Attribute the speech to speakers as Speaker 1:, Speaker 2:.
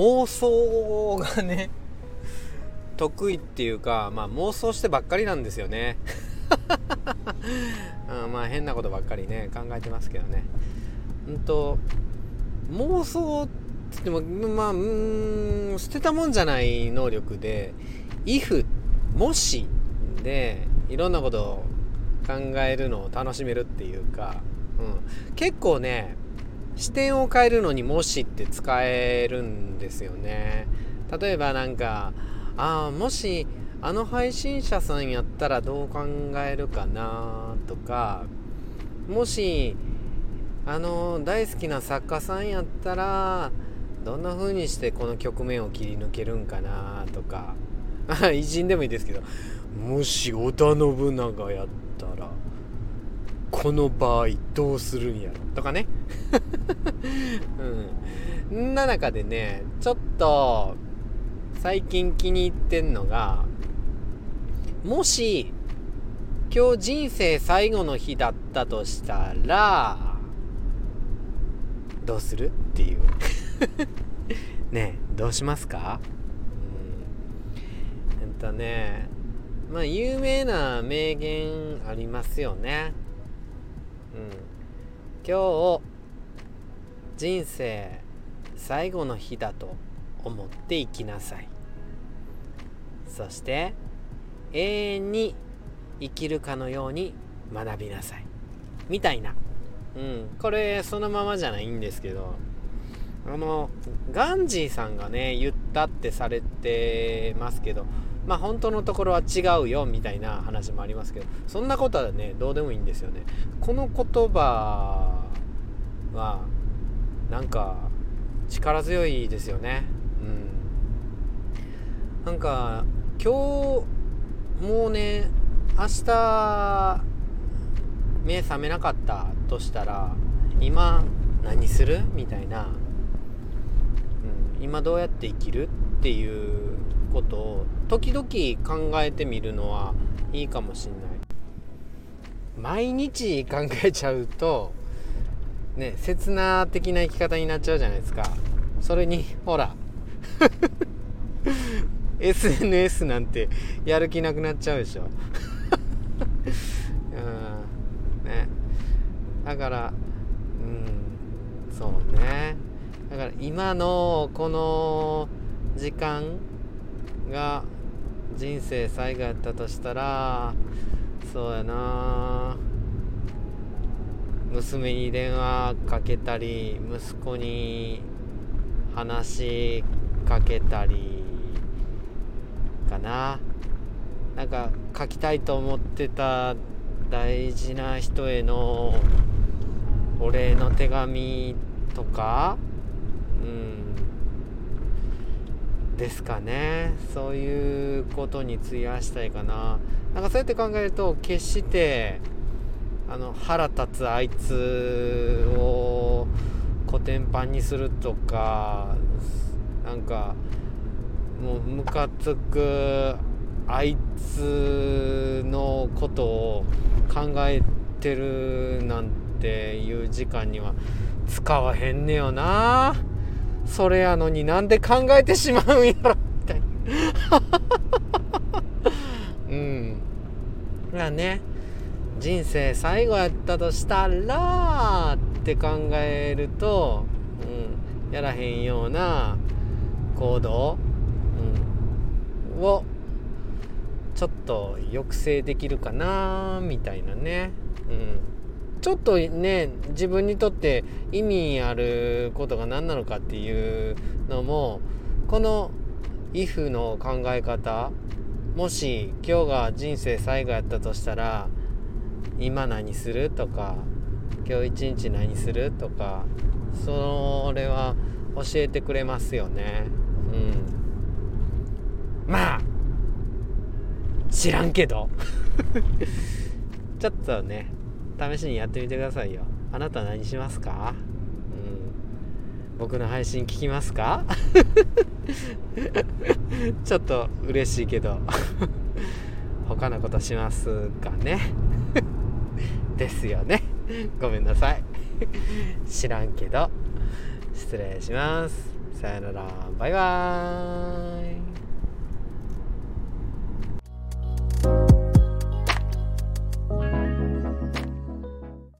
Speaker 1: 妄想がね得意っていうか、まあ、妄想してばっかりなんですよね。うん、まあ変なことばっかりね考えてますけどね。うんと妄想って言ってもまあうん捨てたもんじゃない能力で「if」もしでいろんなことを考えるのを楽しめるっていうか、うん、結構ね視点を変えるのに「もし」って使えるんですよね。例えばなんかああもしあの配信者さんやったらどう考えるかなとかもしあの大好きな作家さんやったらどんな風にしてこの局面を切り抜けるんかなとか 偉人でもいいですけどもし織田信長やったら。この場合どうするんやろとかね。うん。な中でねちょっと最近気に入ってんのがもし今日人生最後の日だったとしたらどうするっていう。ねどうしますか？うん。えっとねまあ有名な名言ありますよね。今日人生最後の日だと思って生きなさい。そして永遠に生きるかのように学びなさい。みたいな、うん、これそのままじゃないんですけどあのガンジーさんがね言ったってされてますけどまあ本当のところは違うよみたいな話もありますけどそんなことはねどうでもいいんですよね。この言葉はなんか力強いですよね。うん。なんか今日もうね明日目覚めなかったとしたら今何する？みたいな、うん、今どうやって生きる？っていうことを時々考えてみるのはいいかもしんない。毎日考えちゃうとね刹那的な生き方になっちゃうじゃないですか。それにほら SNS なんてやる気なくなっちゃうでしょ。うんね。だからうんそうね。だから今のこの時間が人生最後やったとしたらそうやな。娘に電話かけたり息子に話しかけたりかな。なんか書きたいと思ってた大事な人へのお礼の手紙とかうん。ですかね。そういうことに費やしたいかな。なんかそうやって考えると決してあの腹立つあいつをコテンパンにするとかなんかもうムカつくあいつのことを考えてるなんていう時間には使わへんねよな。それやのになんで考えてしまうんやろみたいなうんまあね人生最後やったとしたらって考えると、うん、やらへんような行動うん。をちょっと抑制できるかなみたいなね、うん、ちょっとね自分にとって意味あることが何なのかっていうのもこの「if」の考え方もし今日が人生最後やったとしたら今何するとか今日一日何するとかそれは教えてくれますよね。うん。まあ知らんけど。ちょっとね試しにやってみてくださいよ。あなた何しますか？うん。僕の配信聞きますか？ちょっと嬉しいけど。他のことしますかね？ですよね。ごめんなさい。知らんけど。失礼します。さよなら。バイバーイ。